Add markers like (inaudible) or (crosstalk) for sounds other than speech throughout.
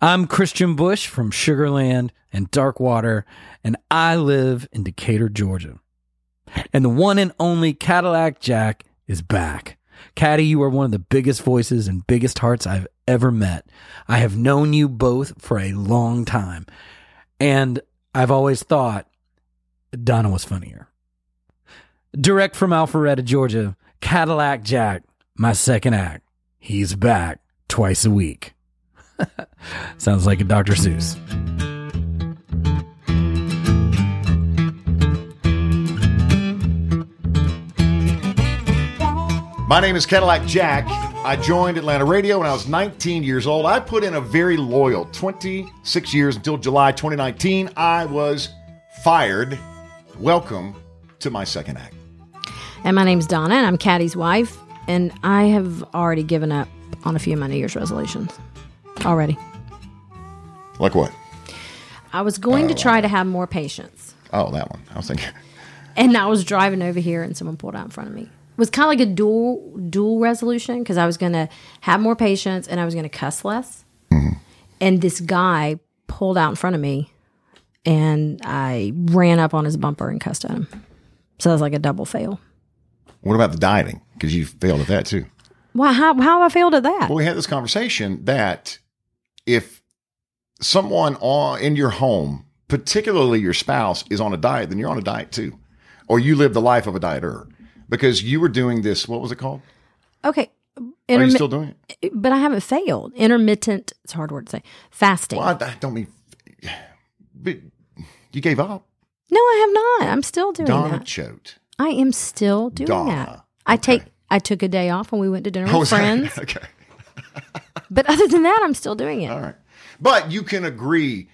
I'm Christian Bush from Sugarland and Darkwater, and I live in Decatur, Georgia. And the one and only Cadillac Jack is back. Caddy, you are one of the biggest voices and biggest hearts I've ever met. I have known you both for a long time, and I've always thought Donna was funnier. Direct from Alpharetta, Georgia, Cadillac Jack, my second act. He's back twice a week. (laughs) Sounds like a Dr. Seuss. My name is Cadillac Jack. I joined Atlanta Radio when I was 19 years old. I put in a very loyal 26 years until July 2019. I was fired. Welcome to my second act. And my name's Donna, and I'm Caddy's wife, and I have already given up on a few of my New Year's resolutions. Already. Like what? I was going to oh. try to have more patience. Oh, that one. I was thinking. (laughs) And I was driving over here, and someone pulled out in front of me. It was kind of like a dual dual resolution because I was going to have more patience and I was going to cuss less. Mm-hmm. And this guy pulled out in front of me, and I ran up on his bumper and cussed at him. So that was like a double fail. What about the dieting? Because you failed at that too. Why? How? How have I failed at that? Well, we had this conversation that if someone on, in your home, particularly your spouse, is on a diet, then you're on a diet too, or you live the life of a dieter because you were doing this. What was it called? Okay. Are you still doing it? but I haven't failed. Intermittent, it's a hard word to say. Fasting. Well, I, I don't mean. But you gave up. No, I have not. I'm still doing it. Donna that. Choate. I am still doing Donna. that. I take I took a day off and we went to dinner oh, with Oh, that- friends. (laughs) okay. (laughs) but other than that, I'm still doing it. All right. But you can agree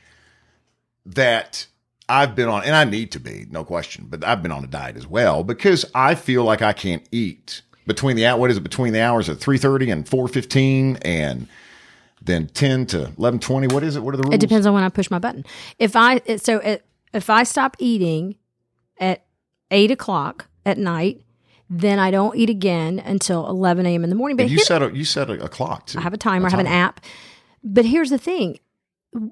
that I've been on, and I need to be, no question, but I've been on a diet as well because I feel like I can't eat between the, what is it, between the hours of 3.30 and 4.15 and then 10 to 11.20. What is it? What are the rules? It depends on when I push my button. If I so it, if I stop eating at eight o'clock at night, then I don't eat again until eleven a.m. in the morning. But you set a, you set a, a clock too. I have a timer. I have an app. But here's the thing: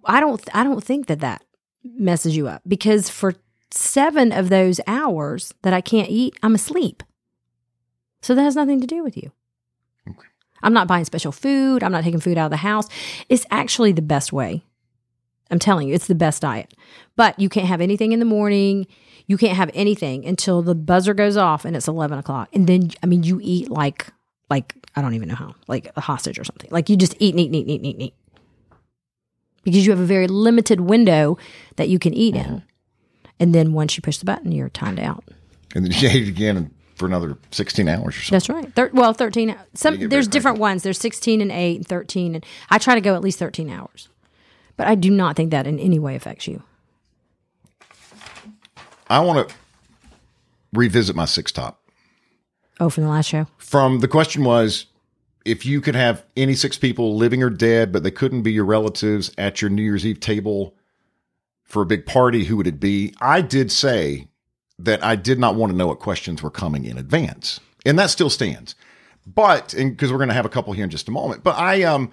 I don't. I don't think that that messes you up because for seven of those hours that I can't eat, I'm asleep. So that has nothing to do with you. I'm not buying special food. I'm not taking food out of the house. It's actually the best way. I'm telling you, it's the best diet. But you can't have anything in the morning. You can't have anything until the buzzer goes off and it's 11 o'clock. And then, I mean, you eat like, like, I don't even know how, like a hostage or something. Like you just eat and eat and eat and eat and eat. and eat. Because you have a very limited window that you can eat in. Mm-hmm. And then once you push the button, you're timed out. And then you eat again for another 16 hours or something. That's right. Thir- well, 13. Some, there's different ones. There's 16 and 8 and 13. And I try to go at least 13 hours. But I do not think that in any way affects you. I want to revisit my six top. Oh, from the last show? from the question was if you could have any six people living or dead, but they couldn't be your relatives at your New Year's Eve table for a big party, who would it be? I did say that I did not want to know what questions were coming in advance, and that still stands. But and because we're going to have a couple here in just a moment, but I um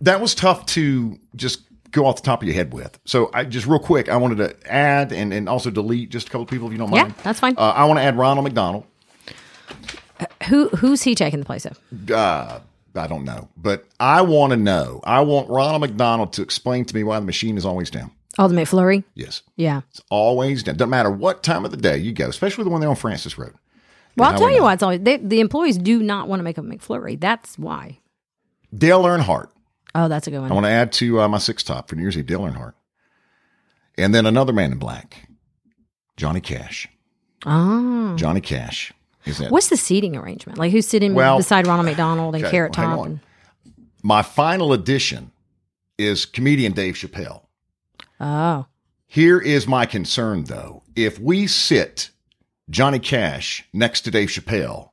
that was tough to just go off the top of your head with. So I just real quick, I wanted to add and and also delete just a couple people if you don't mind. Yeah, that's fine. Uh, I want to add Ronald McDonald. Who Who's he taking the place of? uh, I don't know, but I want to know. I want Ronald McDonald to explain to me why the machine is always down. Oh, the McFlurry? Yes, Yeah. it's always down. Doesn't matter what time of the day you go, especially the one there on Francis Road. Well, I'll tell you why it's always they, the employees do not want to make a McFlurry. That's why. Dale Earnhardt. Oh, that's a good one. I want to add to uh, my six top for New Year's Eve. Dale Earnhardt, and then another man in black, Johnny Cash. Oh. Johnny Cash is that What's the seating arrangement? Like who's sitting Well- beside Ronald McDonald and Okay, Carrot Top? And, my final addition is comedian Dave Chappelle. oh. Here is my concern, though. If we sit Johnny Cash next to Dave Chappelle,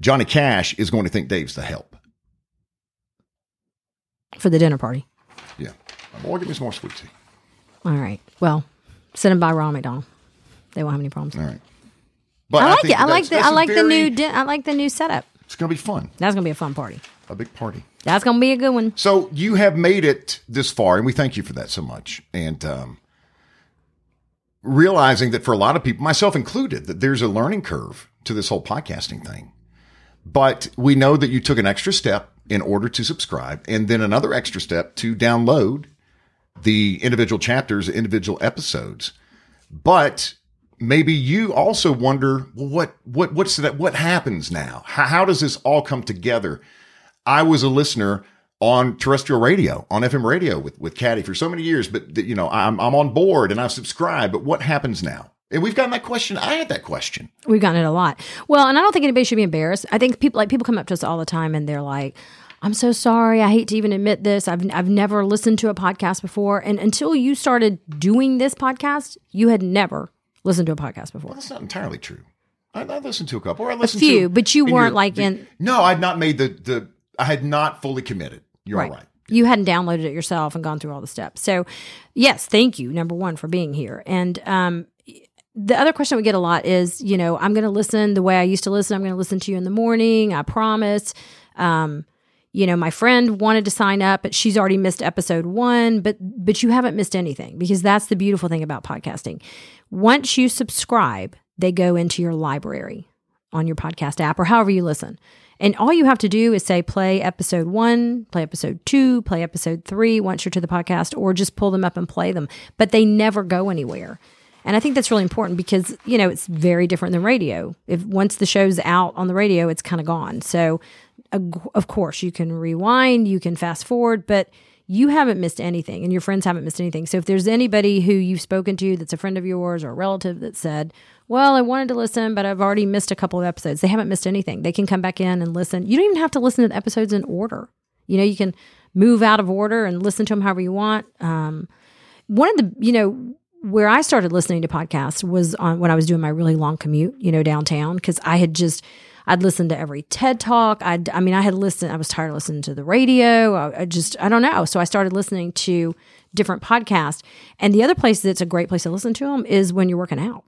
Johnny Cash is going to think Dave's the help. For the dinner party. Yeah. Boy, give me some more sweet tea. All right. Well, send them by Ronald McDonald. They won't have any problems. All right. But I like think it. I like the I I like the new di- I like the new setup. It's going to be fun. That's gonna be a fun party. a big party. That's gonna be a good one. So you have made it this far, and we thank you for that so much. And um, realizing that for a lot of people, myself included, that there's a learning curve to this whole podcasting thing. But we know that you took an extra step in order to subscribe, and then another extra step to download the individual chapters, individual episodes. But maybe you also wonder, well, what what what's that? What happens now? How, how does this all come together? I was a listener on terrestrial radio, on FM radio with with Caddy for so many years, but you know I'm I'm on board and I've subscribed. But what happens now? And we've gotten that question. I had that question. We've gotten it a lot. Well, and I don't think anybody should be embarrassed. I think people like people come up to us all the time and they're like, "I'm so sorry. I hate to even admit this. I've I've never listened to a podcast before." And until you started doing this podcast, you had never listened to a podcast before. That's not entirely true. I, I listened to a couple. Or I listened to a few, to, but you weren't your- like the- in- No, I'd not made the the. I had not fully committed. You're all right. You hadn't downloaded it yourself and gone through all the steps. So, yes, thank you, number one, for being here. And um, the other question we get a lot is, you know, I'm going to listen the way I used to listen. I'm going to listen to you in the morning. I promise. Um, you know, my friend wanted to sign up, but she's already missed episode one. But but you haven't missed anything because that's the beautiful thing about podcasting. Once you subscribe, they go into your library on your podcast app or however you listen. And all you have to do is say play episode one, play episode two, play episode three once you're to the podcast, or just pull them up and play them. But they never go anywhere. And I think that's really important because, you know, it's very different than radio. If once the show's out on the radio, it's kind of gone. So, of course, you can rewind, you can fast forward, but you haven't missed anything and your friends haven't missed anything. So if there's anybody who you've spoken to that's a friend of yours or a relative that said, well, I wanted to listen, but I've already missed a couple of episodes, they haven't missed anything. They can come back in and listen. You don't even have to listen to the episodes in order. You know, you can move out of order and listen to them however you want. Um, one of the, you know, where I started listening to podcasts was on when I was doing my really long commute, you know, downtown, because I had just, I'd listened to every TED talk. I'd, I mean, I had listened, I was tired of listening to the radio. I, I just, I don't know. So I started listening to different podcasts. And the other place that's a great place to listen to them is when you're working out.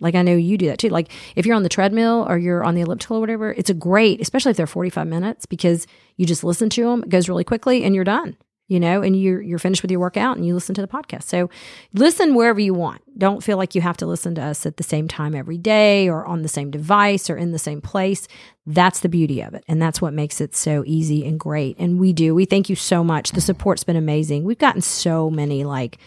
Like I know you do that too. Like if you're on the treadmill or you're on the elliptical or whatever, it's a great, especially if they're 45 minutes because you just listen to them. It goes really quickly and you're done, you know, and you're, you're finished with your workout and you listen to the podcast. So listen wherever you want. Don't feel like you have to listen to us at the same time every day or on the same device or in the same place. That's the beauty of it. And that's what makes it so easy and great. And we do. We thank you so much. The support's been amazing. We've gotten so many like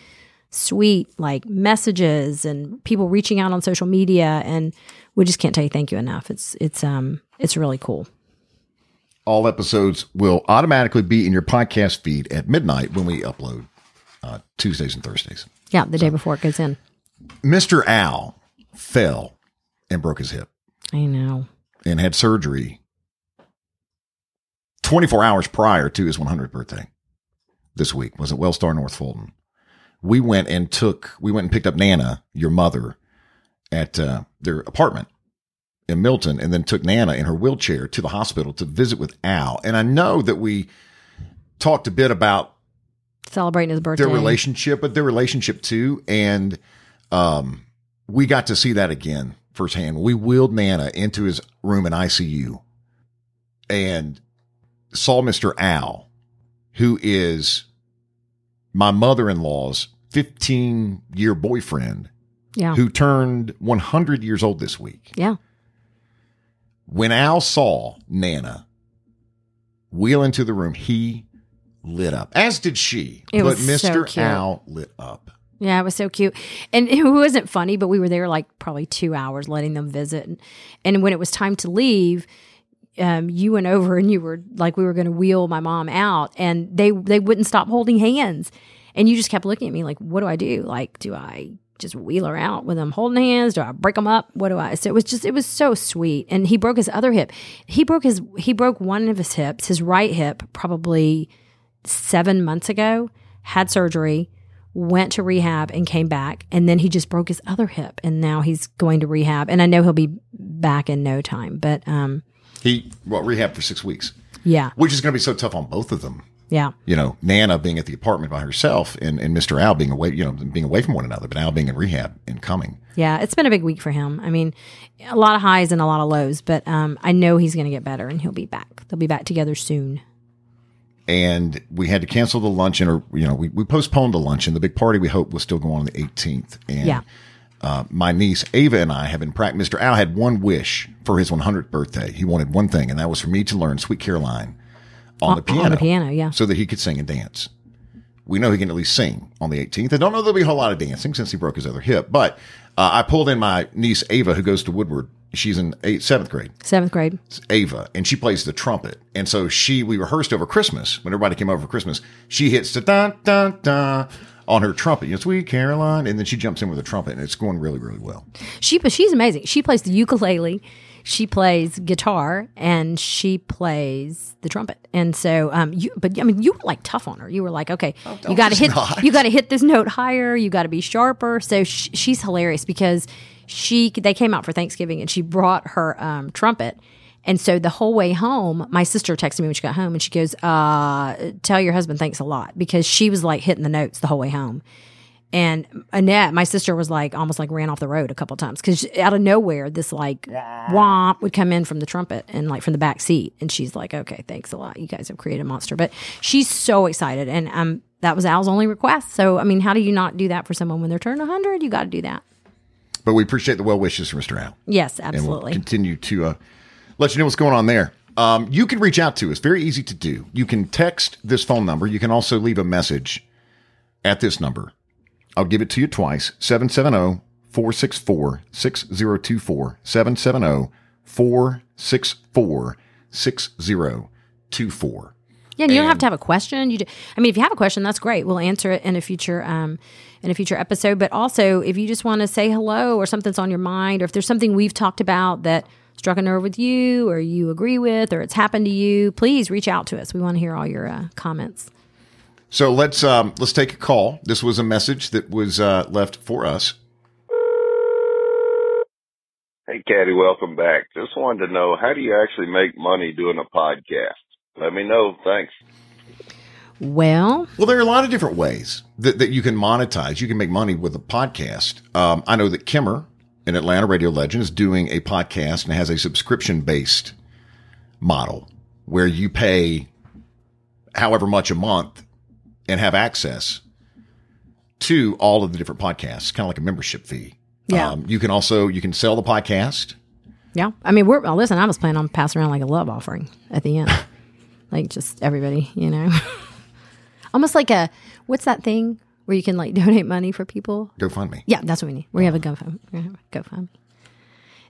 sweet like messages and people reaching out on social media and we just can't tell you thank you enough. It's it's um it's really cool. All episodes will automatically be in your podcast feed at midnight when we upload uh, Tuesdays and Thursdays. Yeah, the day before it goes in. Mr. Al fell and broke his hip I know. and had surgery 24 hours prior to his 100th birthday this week was at Wellstar North Fulton. We went and took, we went and picked up Nana, your mother, at uh, their apartment in Milton, and then took Nana in her wheelchair to the hospital to visit with Al. And I know that we talked a bit about Celebrating his birthday. their relationship, but their relationship too. And um, we got to see that again firsthand. We wheeled Nana into his room in ICU and saw Mr. Al, who is my mother in law's 15 year boyfriend, Yeah. who turned 100 years old this week. Yeah. When Al saw Nana wheel into the room, he lit up, as did she. It but so Mr. cute. Al lit up. Yeah, it was so cute. And it wasn't funny, but we were there like probably two hours letting them visit. And, and when it was time to leave, um, you went over and you were like, we were going to wheel my mom out and they, they wouldn't stop holding hands. And you just kept looking at me like, what do I do? Like, do I just wheel her out with them holding hands? Do I break them up? What do I? So it was just, it was so sweet. And he broke his other hip. He broke his, he broke one of his hips, his right hip, probably seven months ago, had surgery, went to rehab and came back. And then he just broke his other hip and now he's going to rehab. And I know he'll be back in no time. But um, He, well, rehab for six weeks, yeah, which is going to be so tough on both of them. Yeah. You know, Nana being at the apartment by herself and, and Mr. Al being away, you know, being away from one another, but Al being in rehab and coming. Yeah, it's been a big week for him. I mean, a lot of highs and a lot of lows, but um, I know he's going to get better and he'll be back. They'll be back together soon. and we had to cancel the luncheon, or you know, we, we postponed the luncheon. The big party we hope was still going on the 18th, and Yeah. uh, my niece Ava and I have been practicing. Mr. Al had one wish for his 100th birthday. He wanted one thing, and that was for me to learn "Sweet Caroline" on, the piano, On the piano, yeah. so that he could sing and dance. We know he can at least sing on the 18th. I don't know there'll be a whole lot of dancing since he broke his other hip, but uh, I pulled in my niece Ava, who goes to Woodward. She's in eighth, seventh grade. Seventh grade. Ava, and she plays the trumpet. And so she, we rehearsed over Christmas when everybody came over for Christmas. She hits the dun dun dun on her trumpet, you know, sweet Caroline, and then she jumps in with the trumpet, and it's going really, really well. She but she's amazing. She plays the ukulele, she plays guitar, and she plays the trumpet. And so, um, you but I mean, you were like tough on her. You were like, okay, you got to hit, not. you got to hit this note higher. You got to be sharper. So sh- she's hilarious because she they came out for Thanksgiving and she brought her um, trumpet. And so the whole way home, my sister texted me when she got home and she goes, uh, tell your husband thanks a lot because she was like hitting the notes the whole way home. And Annette, my sister, was like almost like ran off the road a couple times because out of nowhere, this like womp would come in from the trumpet and like from the back seat, and she's like, "Okay, thanks a lot. You guys have created a monster." But she's so excited, and um, that was Al's only request. So I mean, how do you not do that for someone when they're turning hundred? You got to do that. But we appreciate the well wishes from Mr. Al. Yes, and we'll absolutely. continue to uh, let you know what's going on there. Um, you can reach out to us. Very easy to do. You can text this phone number. You can also leave a message at this number. I'll give it to you twice 770 464 6024. 770 464 6024. Yeah, and you don't have to have a question. You, do, I mean, if you have a question, that's great. We'll answer it in a future, um, in a future episode. But also, if you just want to say hello or something's on your mind, or if there's something we've talked about that struck a nerve with you, or you agree with, or it's happened to you, please reach out to us. We want to hear all your uh, comments. So let's um, let's take a call. This was a message that was uh, left for us. Hey, Caddy, welcome back. Just wanted to know how do you actually make money doing a podcast? Let me know. Thanks. Well, Well, there are a lot of different ways that, that you can monetize. You can make money with a podcast. Um, I know that Kimmer, an Atlanta radio legend, is doing a podcast and has a subscription based model where you pay however much a month and have access to all of the different podcasts, kind of like a membership fee. Yeah. Um, you can also you can sell the podcast. yeah. I mean, we're well, listen. I was planning on passing around like a love offering at the end, (laughs) like just everybody, you know, (laughs) almost like a what's that thing where you can like (laughs) donate money for people Go fund me. Yeah, that's what we need. We have a GoFundMe. GoFundMe.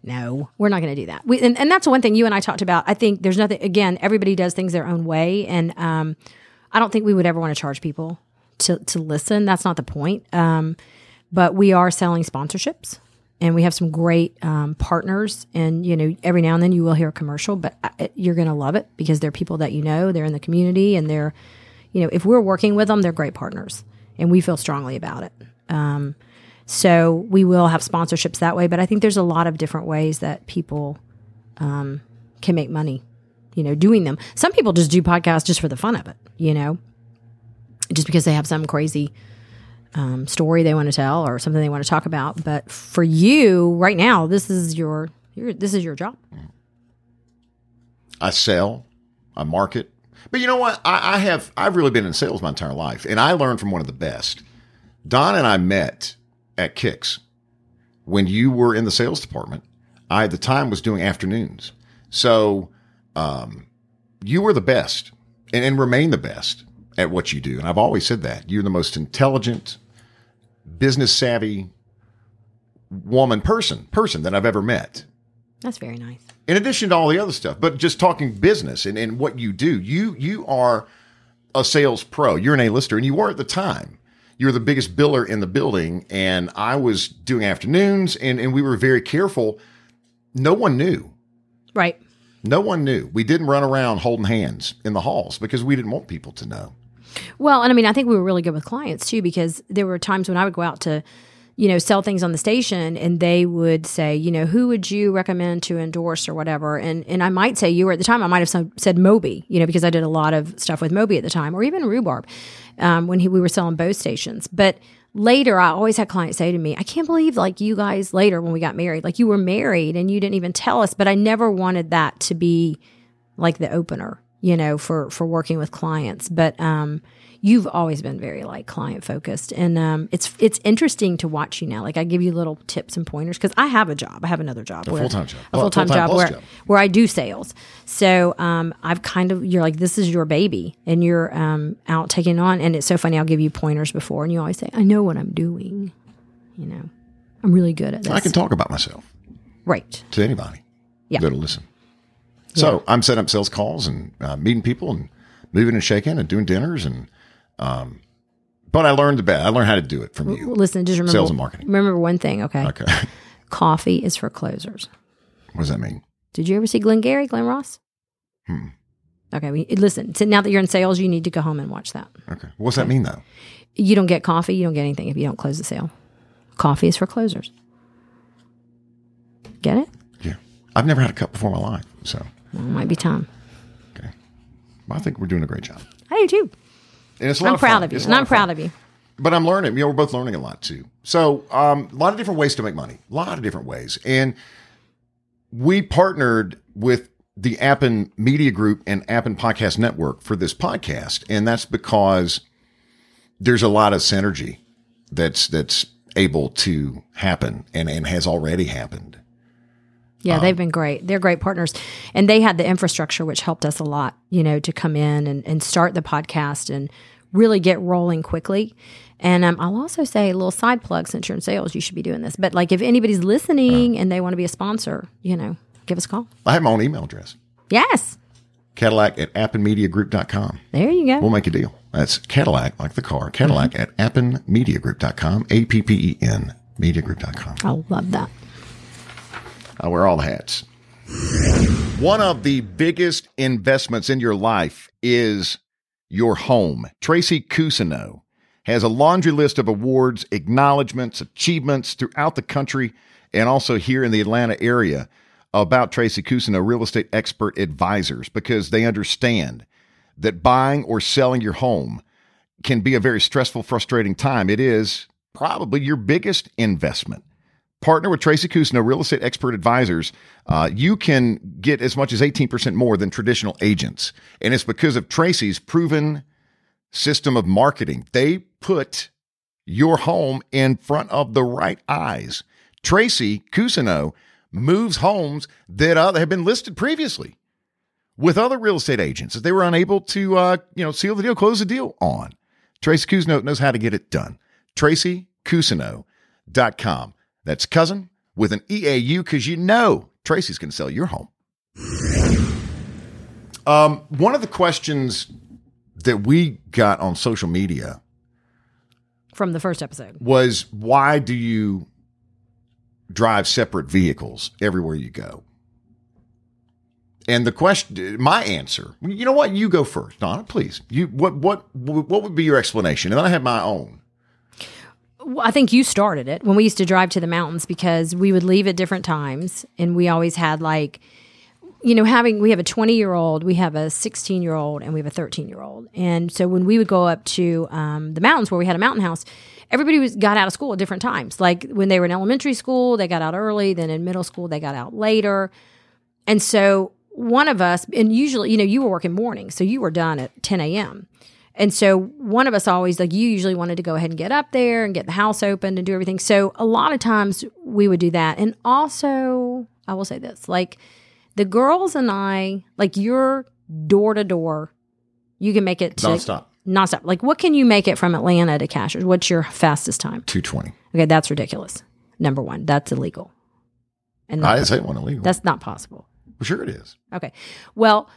No, we're not going to do that. We, and, and that's one thing you and I talked about. I think there's nothing. Again, everybody does things their own way, and um, I don't think we would ever want to charge people to to listen. That's not the point. Um, but we are selling sponsorships, and we have some great um, partners. And you know, every now and then you will hear a commercial, but I- you're going to love it because they're people that you know. They're in the community, and they're, you know, if we're working with them, they're great partners, and we feel strongly about it. Um, so we will have sponsorships that way, but I think there's a lot of different ways that people um, can make money, you know, doing them. Some people just do podcasts just for the fun of it, you know, just because they have some crazy um, story they want to tell or something they want to talk about. But for you right now, this is your, your this is your job. I sell, I market. But you know what? I, I have I've really been in sales my entire life, and I learned from one of the best. Don and I met at Kicks when you were in the sales department. I at the time was doing afternoons, so um, you were the best and, and remain the best at what you do. And I've always said that you're the most intelligent, business savvy woman person person that I've ever met That's very nice. in addition to all the other stuff, but just talking business and, and what you do, you you are a sales pro. You're an A-lister, and you were at the time. You're the biggest biller in the building, and I was doing afternoons, and, and we were very careful. No one knew. Right. No one knew. We didn't run around holding hands in the halls because we didn't want people to know. Well, and I mean, I think we were really good with clients too because there were times when I would go out to, you know, sell things on the station and they would say, you know, who would you recommend to endorse or whatever? And and I might say you were at the time, I might have said Moby, you know, because I did a lot of stuff with Moby at the time, or even Rhubarb um, when he, we were selling both stations. But later, I always had clients say to me, I can't believe like you guys later when we got married, like you were married and you didn't even tell us. But I never wanted that to be like the opener you know, for for working with clients. But um, you've always been very like client focused, and um, it's it's interesting to watch you now. Like I give you little tips and pointers because I have a job. I have another job, A full-time job. a full time job where job. where I do sales. So um, I've kind of you're like this is your baby, and you're um, out taking on. And it's so funny. I'll give you pointers before, and you always say, "I know what I'm doing." You know, I'm really good at this. I can talk about myself right. to anybody Yeah. that'll listen. So I'm setting up sales calls and uh, meeting people and moving and shaking and doing dinners and, um, but I learned the best. I learned how to do it from you. Listen, just remember Sales and marketing. Remember one thing, okay? Okay. (laughs) Coffee is for closers. what does that mean? Did you ever see Glengarry Glen Ross? Hmm. Okay, we, listen. So now that you're in sales, you need to go home and watch that. Okay. What's that mean though? You don't get coffee. You don't get anything if you don't close the sale. Coffee is for closers. Get it? Yeah. I've never had a cup before in my life. So, Well, it might be time. okay. Well, I think we're doing a great job. I do too. And it's a lot I'm of fun. proud of you, It's and I'm of fun. proud of you. but I'm learning. You know, we're both learning a lot too. So, um, a lot of different ways to make money. A lot of different ways, and we partnered with the Appen Media Group and Appen Podcast Network for this podcast, and that's because there's a lot of synergy that's that's able to happen and and has already happened. Yeah, Um, they've been great. They're great partners. And they had the infrastructure, which helped us a lot, you know, to come in and, and start the podcast and really get rolling quickly. And um, I'll also say a little side plug since you're in sales, you should be doing this. But like if anybody's listening and they want to be a sponsor, you know, give us a call. I have my own email address, Yes. Cadillac at appenmediagroup.com. There you go. We'll make a deal. That's Cadillac, like the car, Cadillac at appenmediagroup.com, A P P E N, mediagroup.com. I love that. I wear all the hats. One of the biggest investments in your life is your home. Tracy Cousineau has a laundry list of awards, acknowledgments, achievements throughout the country and also here in the Atlanta area about Tracy Cousineau, real estate expert advisors, because they understand that buying or selling your home can be a very stressful, frustrating time. It is probably your biggest investment partner with Tracy Cousineau, real estate expert advisors, uh, you can get as much as 18% more than traditional agents. And it's because of Tracy's proven system of marketing. They put your home in front of the right eyes. Tracy Cousineau moves homes that uh, have been listed previously with other real estate agents that they were unable to, uh, you know, seal the deal, close the deal on. Tracy Cousineau knows how to get it done. TracyCousineau.com. That's cousin with an EAU because you know Tracy's going to sell your home. Um, one of the questions that we got on social media From the first episode. was why do you drive separate vehicles everywhere you go? And the question, my answer, you know what? You go first, Donna, please. You what what what would be your explanation? And I have my own. I think you started it when we used to drive to the mountains because we would leave at different times and we always had like you know having we have a 20 year old we have a 16 year old and we have a 13 year old and so when we would go up to um, the mountains where we had a mountain house everybody was got out of school at different times. Like when they were in elementary school they got out early then in middle school they got out later. And so one of us and usually you know you were working mornings so you were done at 10 a.m and so one of us always like you usually wanted to go ahead and get up there and get the house opened and do everything. So a lot of times we would do that. And also, I will say this, like the girls and I, like you're door to door, you can make it to Nonstop. nonstop. Like what can you make it from Atlanta to Cashiers? What's your fastest time? 220. Okay, that's ridiculous. Number one, that's illegal. And I didn't say one illegal. that's not possible. well, sure it is. Okay. Well,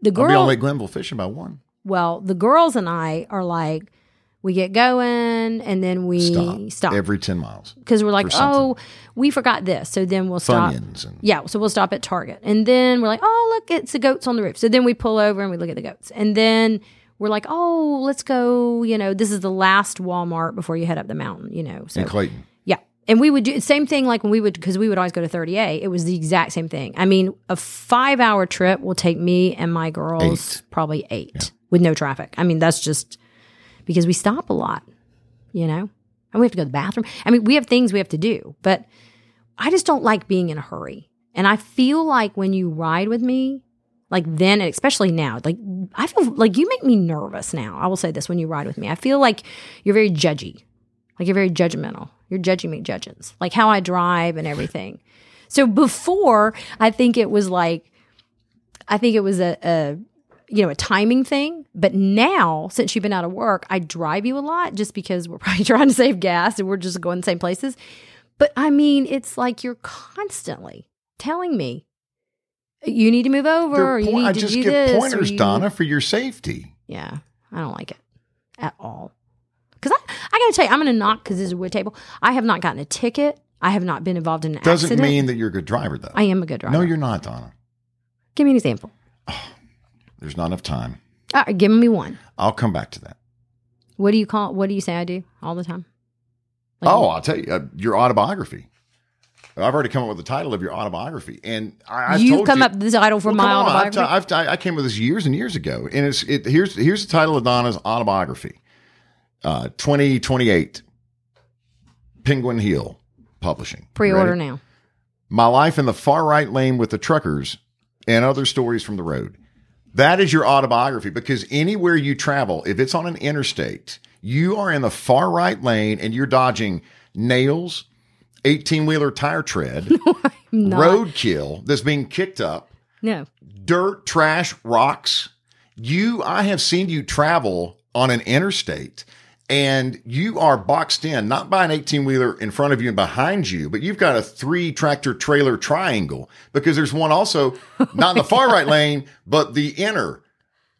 the I'll be girl on Lake Glenville fishing by one. Well, the girls and I are like, we get going and then we Stop. stop Every 10 miles. because we're like, oh, we forgot this. So then we'll stop. And Yeah, so we'll stop at Target. And then we're like, oh, look, it's the goats on the roof. So then we pull over and we look at the goats. And then we're like, oh, let's go, you know, this is the last Walmart before you head up the mountain, you know. So in Clayton. yeah. And we would do same thing like when we would because we would always go to 30A. It was the exact same thing. I mean, a five hour trip will take me and my girls Eight. probably eight with no traffic. I mean, that's just because we stop a lot, you know? And we have to go to the bathroom. I mean, we have things we have to do, but I just don't like being in a hurry. And I feel like when you ride with me, Like then, and especially now, like I feel like you make me nervous now. I will say this when you ride with me. I feel like you're very judgy. Like you're very judgmental. You're judging me, judges. Like how I drive and everything. So before, I think it was like, I think it was a, a you know, a timing thing. But now, since you've been out of work, I drive you a lot just because we're (laughs) probably trying to save gas and we're just going the same places. But I mean, it's like you're constantly telling me you need to move over you need I to just do give this. pointers, you- Donna, for your safety. Yeah, I don't like it at all. Because I, I got to tell you, I'm going to knock because this is a wood table. I have not gotten a ticket. I have not been involved in an accident. Doesn't accident. mean that you're a good driver, though. I am a good driver. no, you're not, Donna. Give me an example. Ah. There's not enough time. All right, give me one. I'll come back to that. What do you call? What do you say I do all the time? oh, I'll tell you, uh, your autobiography. I've already come up with the title of your autobiography, and I, I've you've told come you, up with the title for Well, my on, I've t- I've t- I came with this years and years ago, and it's it. Here's here's the title of Donna's autobiography, uh, twenty twenty eight, Penguin Hill Publishing. Pre-order now. My life in the far right lane with the truckers and other stories from the road. That is your autobiography because anywhere you travel, if it's on an interstate, you are in the far right lane and you're dodging nails, 18 wheeler tire tread, (laughs) Not- roadkill that's being kicked up, No, dirt, trash, rocks. You, I have seen you travel on an interstate and you are boxed in, not by an 18 wheeler in front of you and behind you, but you've got a three tractor trailer triangle because there's one also not in the far right lane, but the inner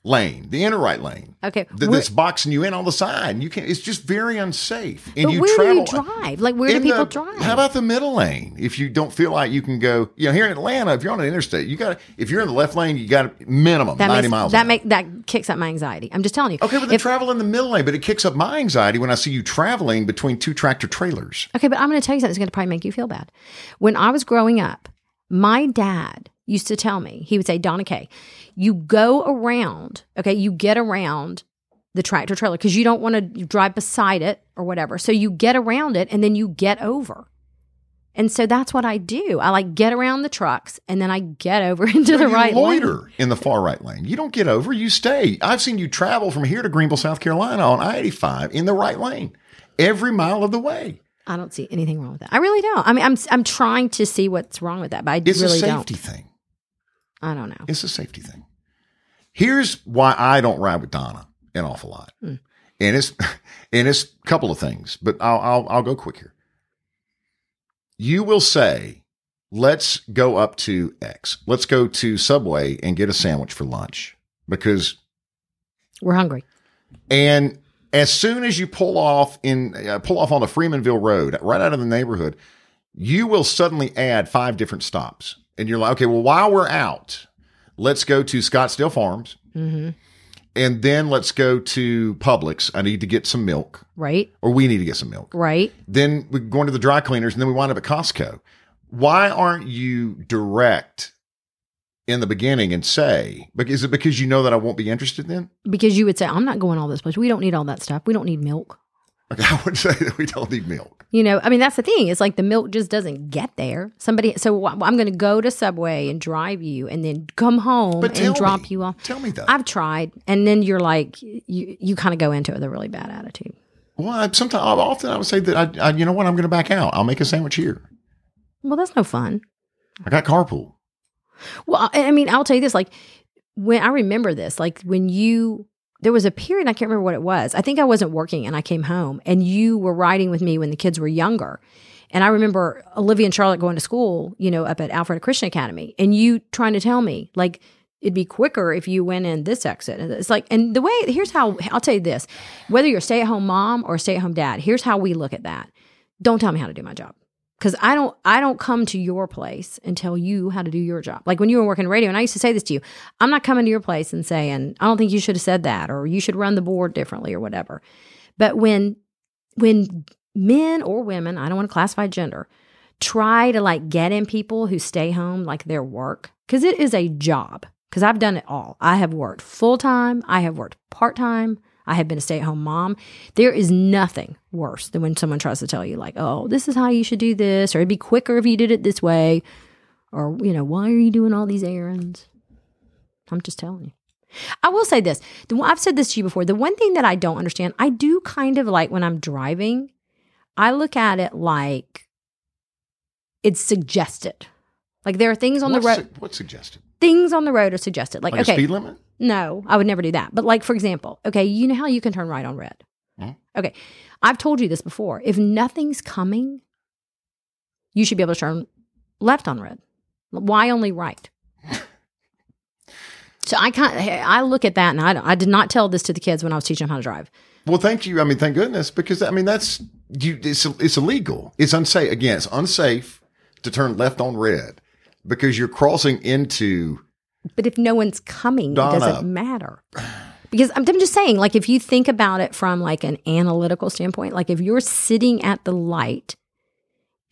lane, the inner right lane. okay. Where- That's boxing you in on the side. You can't. It's just very unsafe. And but you where travel, do you drive? Like where do people the- drive? How about the middle lane? If you don't feel like you can go, you know, here in Atlanta, if you're on an interstate, you got. If you're in the left lane, you got minimum that ninety makes, miles. That make that kicks up my anxiety. I'm just telling you. okay, but then If- travel in the middle lane. But it kicks up my anxiety when I see you traveling between two tractor trailers. Okay, but I'm going to tell you something that's going to probably make you feel bad. When I was growing up, my dad used to tell me, he would say, Donna Kay, you go around, okay, you get around the tractor trailer because you don't want to drive beside it or whatever. So you get around it and then you get over. And so that's what I do. I like get around the trucks and then I get over (laughs) into the you right lane. loiter in the far right lane. You don't get over. You stay. I've seen you travel from here to Greenville, South Carolina on I eighty five in the right lane every mile of the way. I don't see anything wrong with that. I really don't. I mean, I'm I'm trying to see what's wrong with that, but I It's really a safety don't. thing. I don't know. It's a safety thing. Here's why I don't ride with Donna an awful lot, Hmm. and it's (laughs) and it's a couple of things, but I'll I'll, I'll go quick here. You will say, "Let's go up to X. Let's go to Subway and get a sandwich for lunch," because We're hungry. and as soon as you pull off in uh, pull off on the Freemanville Road, right out of the neighborhood, you will suddenly add five different stops, and you're like, okay, well, while we're out, let's go to Scottsdale Farms, hmm and then let's go to Publix. I need to get some milk, Right? or we need to get some milk. Right? Then we're going to the dry cleaners, and then we wind up at Costco. Why aren't you direct in the beginning and say, "Bec- is it because you know that I won't be interested then? Because you would say, I'm not going all this place. We don't need all that stuff. We don't need milk. Like, (laughs) I would say that we don't need milk. You know, I mean, that's the thing. It's like the milk just doesn't get there. Somebody, so I'm going to go to Subway and drive you and then come home and drop me. you off. Tell me that. I've tried. And then you're like, you, you kind of go into it with a really bad attitude. Well, I, sometimes often I would say that I, I you know what, I'm going to back out. I'll make a sandwich here. Well, that's no fun. I got carpool. Well, I I mean, I'll tell you this like, when I remember this, like when you, there was a period, I can't remember what it was. I think I wasn't working and I came home and you were riding with me when the kids were younger. And I remember Olivia and Charlotte going to school, you know, up at Alfred Christian Academy, and you trying to tell me, like, it'd be quicker if you went in this exit. And it's like, and the way, here's how, I'll tell you this whether you're a stay at home mom or a stay at home dad, here's how we look at that. Don't tell me how to do my job because I don't I don't come to your place and tell you how to do your job. Like when you were working radio, and I used to say this to you, I'm not coming to your place and saying I don't think you should have said that or you should run the board differently or whatever. But when when men or women, I don't want to classify gender, try to like get in people who stay home like their work because it is a job. Because I've done it all. I have worked full time. I have worked part time. I have been a stay at home mom. There is nothing worse than when someone tries to tell you, like, oh, this is how you should do this, or it'd be quicker if you did it this way, or, you know, why are you doing all these errands? I'm just telling you. I will say this. The, I've said this to you before. The one thing that I don't understand, I do kind of like when I'm driving, I look at it like it's suggested. Like there are things on what's, the road. su- what's suggested? things on the road are suggested. Like, Like okay, a speed limit? No, I would never do that. But like for example, okay, you know how you can turn right on red. Mhm. Okay, I've told you this before. If nothing's coming, you should be able to turn left on red. Why only right? (laughs) so I can't. I look at that and I, don't- I did not tell this to the kids when I was teaching them how to drive. Well, thank you. I mean, thank goodness, because I mean that's you. It's it's illegal. It's unsafe. Again, it's unsafe to turn left on red because you're crossing into. But if no one's coming, Donna. it doesn't matter. Because I'm, I'm just saying, like, if you think about it from like an analytical standpoint, like if you're sitting at the light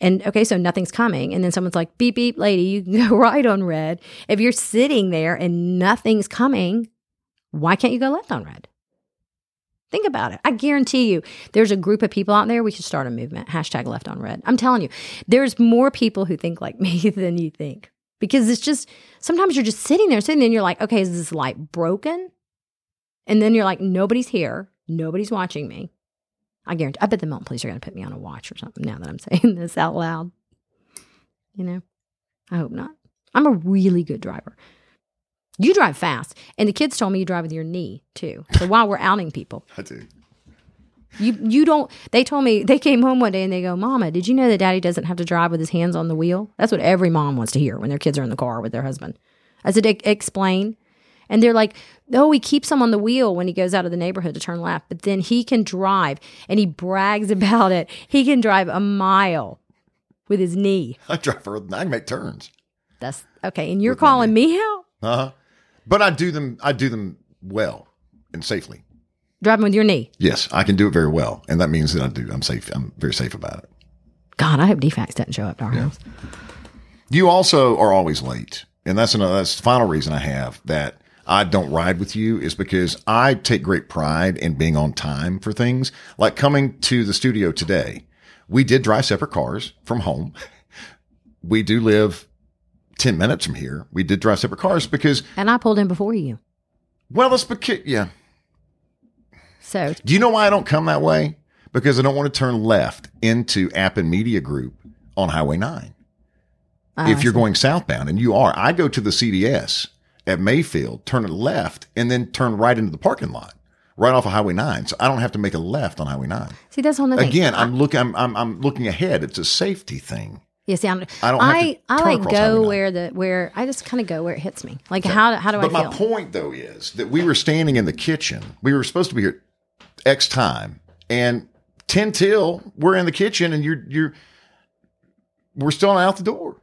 and okay, so nothing's coming, and then someone's like, beep, beep, lady, you can (laughs) go right on red. If you're sitting there and nothing's coming, why can't you go left on red? Think about it. I guarantee you, there's a group of people out there. We should start a movement. Hashtag left on red. I'm telling you, there's more people who think like (laughs) me than you think because it's just sometimes you're just sitting there, sitting there, and you're like, okay, is this light broken? And then you're like, nobody's here, nobody's watching me. I guarantee. I bet the mountain police are going to put me on a watch or something. Now that I'm (laughs) saying this out loud, you know, I hope not. I'm a really good driver. You drive fast, and the kids told me you drive with your knee too. So while we're outing people, I do. You you don't. They told me they came home one day and they go, "Mama, did you know that Daddy doesn't have to drive with his hands on the wheel?" That's what every mom wants to hear when their kids are in the car with their husband. I said, "E- "Explain." And they're like, "No, he keeps him on the wheel when he goes out of the neighborhood to turn left, but then he can drive." And he brags (laughs) about it. He can drive a mile with his knee. I drive for. I can make turns. That's okay. And you're With calling me out Uh huh. But I do them. I do them well and safely. Driving with your knee. Yes, I can do it very well, and that means that I do. I'm safe. I'm very safe about it. God, I hope DFCS doesn't show up to our house. You also are always late, and that's another. That's the final reason I have that I don't ride with you is because I take great pride in being on time for things. Like coming to the studio today, we did drive separate cars from home. We do live ten minutes from here. We did drive separate cars because, And I pulled in before you. well, that's because yeah. So Do you know why I don't come that way? Because I don't want to turn left into Appen Media Group on Highway 9. Ah, if you're going southbound, and you are, I go to the CVS at Mayfield, turn it left, and then turn right into the parking lot, right off of Highway 9. So I don't have to make a left on Highway 9. see, that's on the thing. Again, I'm looking, I'm, I'm, I'm looking ahead. It's a safety thing. Yeah, see, I'm, I don't I, to I like go where the where I just kind of go where it hits me. Like how how do But I But my point, though, is that we were standing in the kitchen. We were supposed to be here X time, and ten till we're in the kitchen, and you're you're we're still out the door.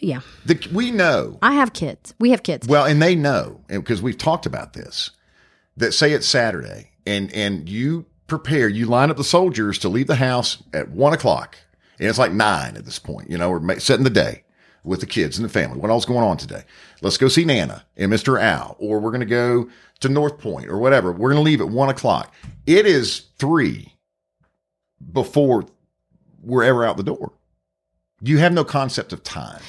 yeah, The, we know I have kids. We have kids. well, and they know because we've talked about this. That say it's Saturday, and and you prepare, you line up the soldiers to leave the house at one o'clock, and it's like nine at this point. You know, we're setting the day with the kids and the family. What else going on today? Let's go see Nana and Mr. Al, or we're going to go to North Point or whatever. We're going to leave at one o'clock. It is three before we're ever out the door. You have no concept of time.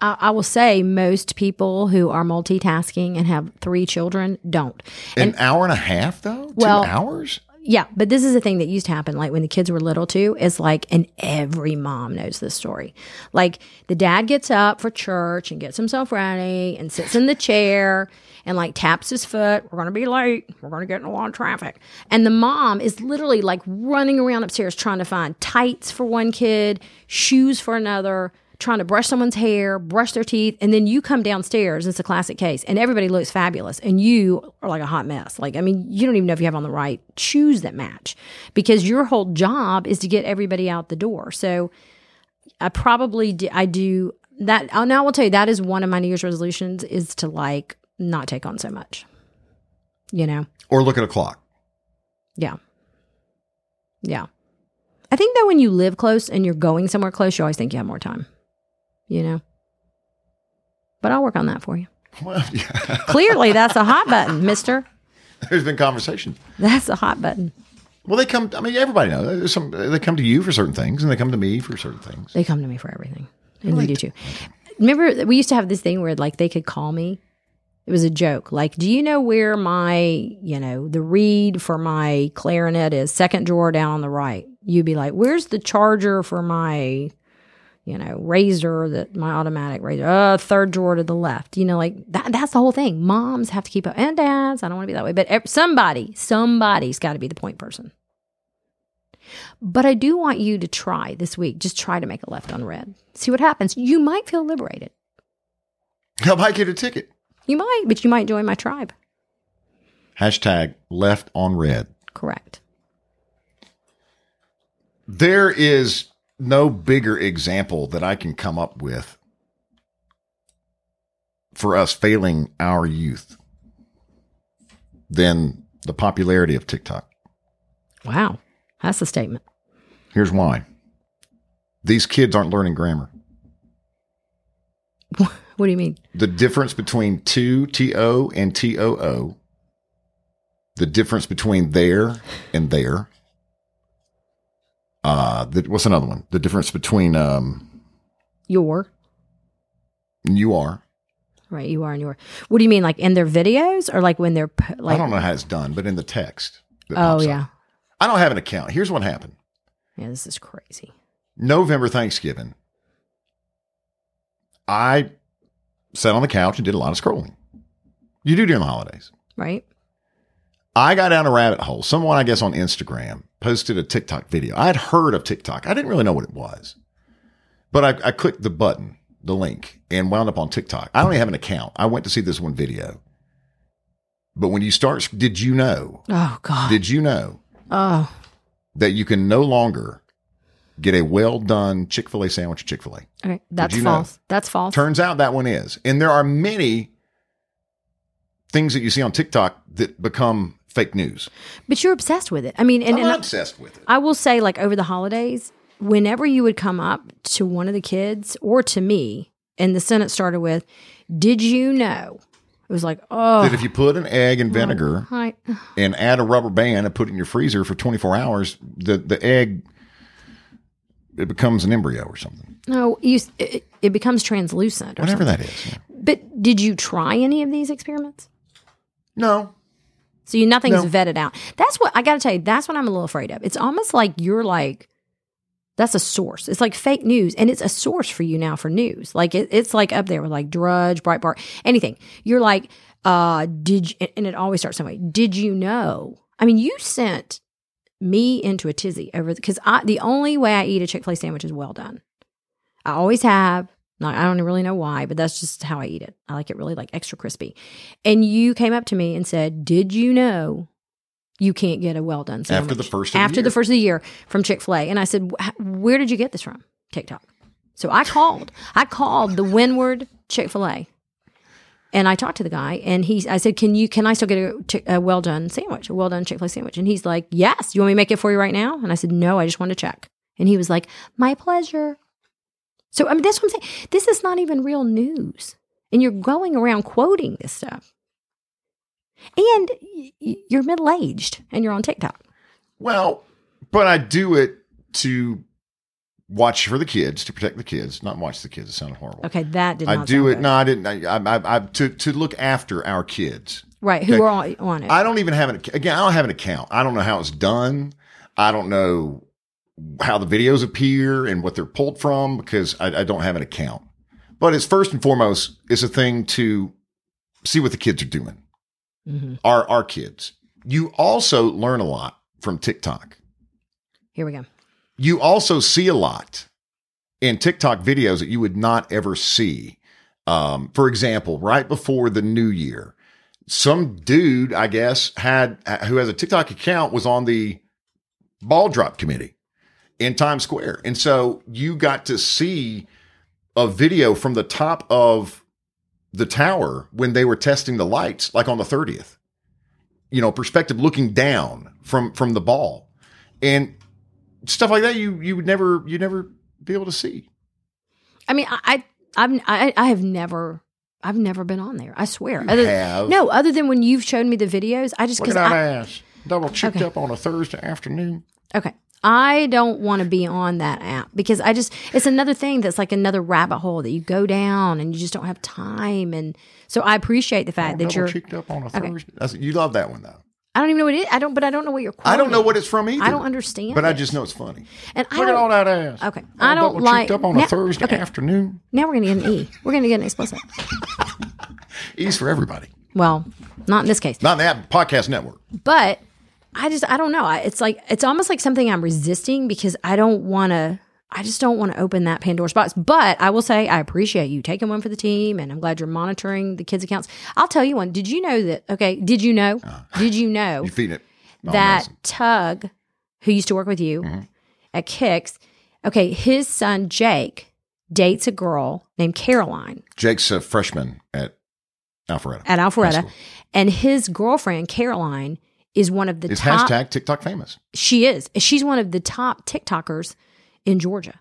I, I will say most people who are multitasking and have three children don't. An hour and a half, though. Well- Two hours. Yeah, but this is a thing that used to happen like when the kids were little too, is like and every mom knows this story. Like the dad gets up for church and gets himself ready and sits in the chair and like taps his foot, we're gonna be late, we're gonna get in a lot of traffic. And the mom is literally like running around upstairs trying to find tights for one kid, shoes for another, trying to brush someone's hair, brush their teeth, and then you come downstairs. It's a classic case, and everybody looks fabulous, and you are like a hot mess. Like, I mean, you don't even know if you have on the right shoes that match because your whole job is to get everybody out the door. So, I probably do, I do that. oh, Now I will tell you that is one of my New Year's resolutions is to like not take on so much. You know, Or look at a clock. yeah, yeah. I think that when you live close and you're going somewhere close, you always think you have more time. You know, but I'll work on that for you. Well, (laughs) yeah. Clearly, that's a hot button, Mister. There's been conversation. That's a hot button. Well, they come. I mean, everybody knows. There's some. They come to you for certain things, and they come to me for certain things. They come to me for everything, and you do too. remember we used to have this thing where like they could call me. It was a joke. Like, do you know where my, you know, the reed for my clarinet is? Second drawer down on the right. You'd be like, where's the charger for my, you know, razor that my automatic razor? Uh, third drawer to the left. You know, like that. That's the whole thing. Moms have to keep up, and dads. I don't want to be that way, but somebody, somebody's got to be the point person. But I do want you to try this week. Just try to make a left on red. See what happens. You might feel liberated. I might get a ticket. You might, but you might join my tribe. Hashtag left on red. Correct. There is no bigger example that I can come up with for us failing our youth than the popularity of TikTok. Wow. That's a statement. Here's why. These kids aren't learning grammar. (laughs) What do you mean? The difference between to, T-O, and T-O-O, the difference between there and there. Uh, the, what's another one? The difference between um, Your. you are. Right. You are and your. What do you mean? Like in their videos or like when they're like. I don't know how it's done, but in the text. Oh, pops up. yeah. I don't have an account. Here's what happened. Yeah. This is crazy. November Thanksgiving, I sat on the couch and did a lot of scrolling. You do during the holidays. Right. I got down a rabbit hole. Someone, I guess, on Instagram posted a TikTok video. I had heard of TikTok. I didn't really know what it was, but I, I clicked the button, the link, and wound up on TikTok. I don't even have an account. I went to see this one video. But when you start, did you know? Oh, God. Did you know oh, that you can no longer get a well done Chick fil A sandwich at Chick fil A? okay. That's you know? false. That's false. Turns out that one is. And there are many things that you see on TikTok that become fake news. but you're obsessed with it. I mean, and, I'm and obsessed with it. I will say, like over the holidays, whenever you would come up to one of the kids or to me, and the sentence started with, "Did you know?" It was like, oh, that if you put an egg in vinegar (sighs) and add a rubber band and put it in your freezer for 24 hours, the, the egg it becomes an embryo or something. no, you, it, it becomes translucent. Or Whatever something. that is. yeah. But did you try any of these experiments? No. So you nothing's No. vetted out. That's what I got to tell you. That's what I'm a little afraid of. It's almost like you're like, that's a source. It's like fake news, and it's a source for you now for news. Like it, it's like up there with like Drudge, Breitbart, anything. You're like, uh, did you, and it always starts some way. Did you know? I mean, you sent me into a tizzy over because I the only way I eat a Chick Fil A sandwich is well done. I always have. Not, I don't really know why, but that's just how I eat it. I like it really like extra crispy. And you came up to me and said, "Did you know you can't get a well done sandwich After the first of the after year. the first of the year from Chick Fil A?" And I said, "Where did you get this from?" TikTok. So I called. I called the Windward Chick Fil A, and I talked to the guy, and he. I said, "Can you? Can I still get a, a well done sandwich? A well done Chick Fil A sandwich?" And he's like, "Yes. You want me to make it for you right now?" And I said, "No. I just want to check." And he was like, "My pleasure." So I mean, that's what I'm saying. This is not even real news, and you're going around quoting this stuff. And you're middle aged, and you're on TikTok. Well, but I do it to watch for the kids, to protect the kids, not watch the kids. It sounded horrible. Okay, that did. I do it. good. No, I didn't. I, I, I, to to look after our kids. right. Who okay. are on, on it? I don't even have an again. I don't have an account. I don't know how it's done. I don't know how the videos appear and what they're pulled from because I, I don't have an account. But it's first and foremost, it's a thing to see what the kids are doing. hmm Our our kids. You also learn a lot from TikTok. Here we go. You also see a lot in TikTok videos that you would not ever see. Um, for example, right before the new year, some dude, I guess, had who has a TikTok account was on the ball drop committee in Times Square. And so you got to see a video from the top of the tower when they were testing the lights, like on the 30th. You know, perspective looking down from from the ball. And stuff like that you you would never you never be able to see. I mean, I, I, I've, I, I have never, I've never been on there. I swear. You Other- have. No, other than when you've shown me the videos, I just because I, ass. Double cheeked Okay. up on a Thursday afternoon. okay, I don't want to be on that app because I just it's another thing that's like another rabbit hole that you go down and you just don't have time and so I appreciate the fact that you're cheeked up on a Thursday. That's- you love that one though. I don't even know what it is. I don't but I don't know what you're I don't know what it's from either. I don't understand But I just know it's funny. and I Look at don't, all that ass. Okay. I don't double like- up on now- a Thursday okay. afternoon. now we're gonna get an E. We're gonna get an explicit. (laughs) Ease for everybody. Well, not in this case. Not in that podcast network. But I just I don't know. It's like it's almost like something I'm resisting because I don't want to. I just don't want to open that Pandora's box. But I will say I appreciate you taking one for the team, and I'm glad you're monitoring the kids' accounts. I'll tell you one. Did you know that? Okay. Did you know? Uh-huh. did you know (laughs) You feed it. that. Tug, who used to work with you mm-hmm. at Kicks, okay, his son Jake dates a girl named Caroline Jake's a freshman at Alpharetta. at Alpharetta, and his girlfriend Caroline is one of the It's top. hashtag TikTok famous. She is. She's one of the top TikTokers in Georgia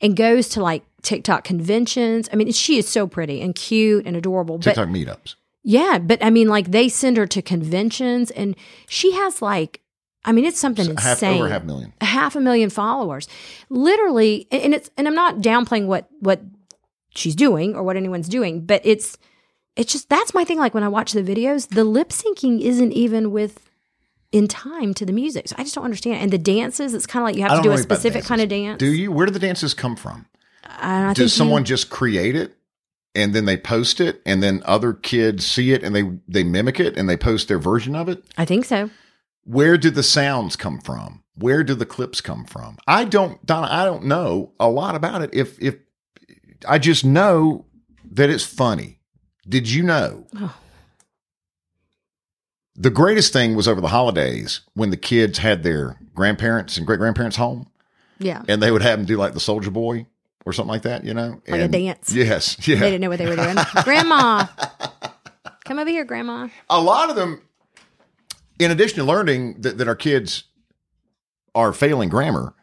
and goes to like TikTok conventions. I mean, she is so pretty and cute and adorable. But TikTok meetups. yeah, but I mean, like they send her to conventions and she has like, I mean, it's something Half insane. over half million. a half a million followers. Literally, and and it's and I'm not downplaying what what she's doing or what anyone's doing, but it's it's just that's my thing. Like when I watch the videos, the lip syncing isn't even with in time to the music. So I just don't understand. And the dances, it's kind of like you have to do a specific kind of dance. Do you? Where do the dances come from? Think Does you- someone just create it and then they post it and then other kids see it and they they mimic it and they post their version of it? I think so. Where do the sounds come from? Where do the clips come from? I don't Donna, I don't know a lot about it. If if I just know that it's funny. Did you know? Oh. The greatest thing was over the holidays when the kids had their grandparents and great grandparents home Yeah. and they would have them do like the soldier boy or something like that, you know? Like a dance. Yes. (laughs) Yeah. They didn't know what they were doing. grandma. (laughs) Come over here, grandma. a lot of them, in addition to learning that, that our kids are failing grammar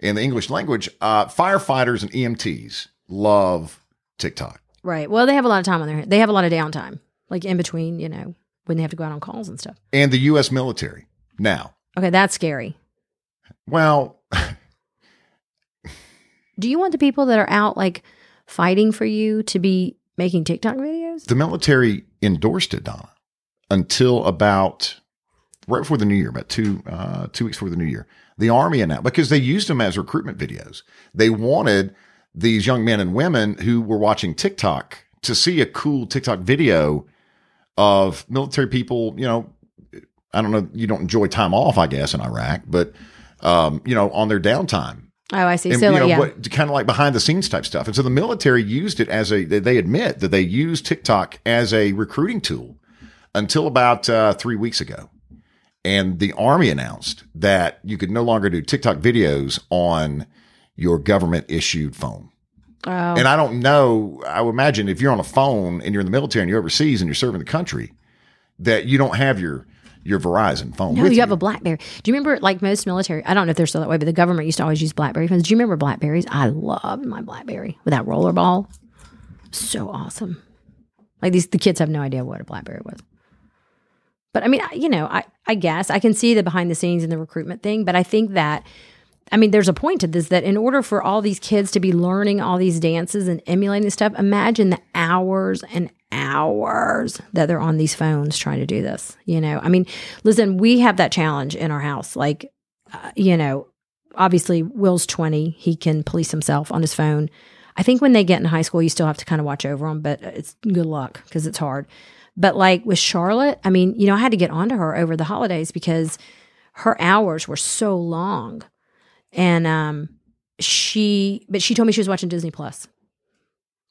in the English language, uh, firefighters and EMTs love TikTok. Right. Well, they have a lot of time on their they have a lot of downtime. Like in between, you know, when they have to go out on calls and stuff. And the U.S. military. Now, Okay, that's scary. well, (laughs) Do you want the people that are out like fighting for you to be making TikTok videos? the military endorsed it, Donna, until about right before the new year, about two uh, two weeks before the new year. The army announced because they used them as recruitment videos. They wanted these young men and women who were watching TikTok to see a cool TikTok video of military people. You know, I don't know. You don't enjoy time off, I guess, in Iraq, but um, you know, on their downtime Oh, I see. and so you know yeah. what kind of like behind the scenes type stuff and so the military used it as a they- they admit that they used tiktok as a recruiting tool until about uh, three weeks ago and the army announced that you could no longer do tiktok videos on your government issued phone oh, and i don't know i would imagine if you're on a phone and you're in the military and you're overseas and you're serving the country that you don't have your your verizon phone no, with you have a BlackBerry. Do you remember like most military? I don't know if they're still that way, but the government used to always use BlackBerry phones. Do you remember Blackberries? I loved my BlackBerry with that rollerball. So awesome. Like these, the kids have no idea what a BlackBerry was. But I mean, I, you know, I I guess I can see the behind the scenes and the recruitment thing, but I think that. I mean, there's a point to this that in order for all these kids to be learning all these dances and emulating stuff, imagine the hours and hours that they're on these phones trying to do this. You know, I mean, listen, we have that challenge in our house. Like, uh, you know, obviously Will's 20, he can police himself on his phone. I think when they get in high school, you still have to kind of watch over them, but it's good luck because it's hard. But like with Charlotte, I mean, you know, I had to get onto her over the holidays because her hours were so long. And um she but she told me she was watching Disney Plus.